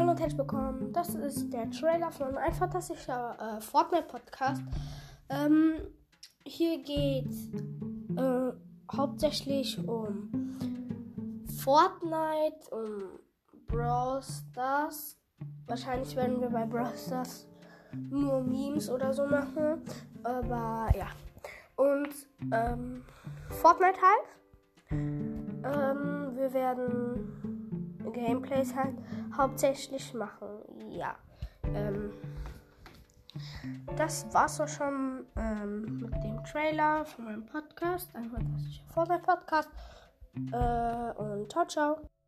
Hallo und herzlich willkommen. Das ist der Trailer von ein fantastischer äh, Fortnite-Podcast. Ähm, hier geht äh, hauptsächlich um Fortnite, um Brawl Stars. Wahrscheinlich werden wir bei Brawl Stars nur Memes oder so machen. Aber ja. Und ähm, Fortnite halt. Ähm, wir werden Gameplays halt hauptsächlich machen. Ja. Ähm, das war's auch schon ähm, mit dem Trailer von meinem Podcast. Ein fantastischer Fortnite-Podcast. Äh, und ciao, ciao.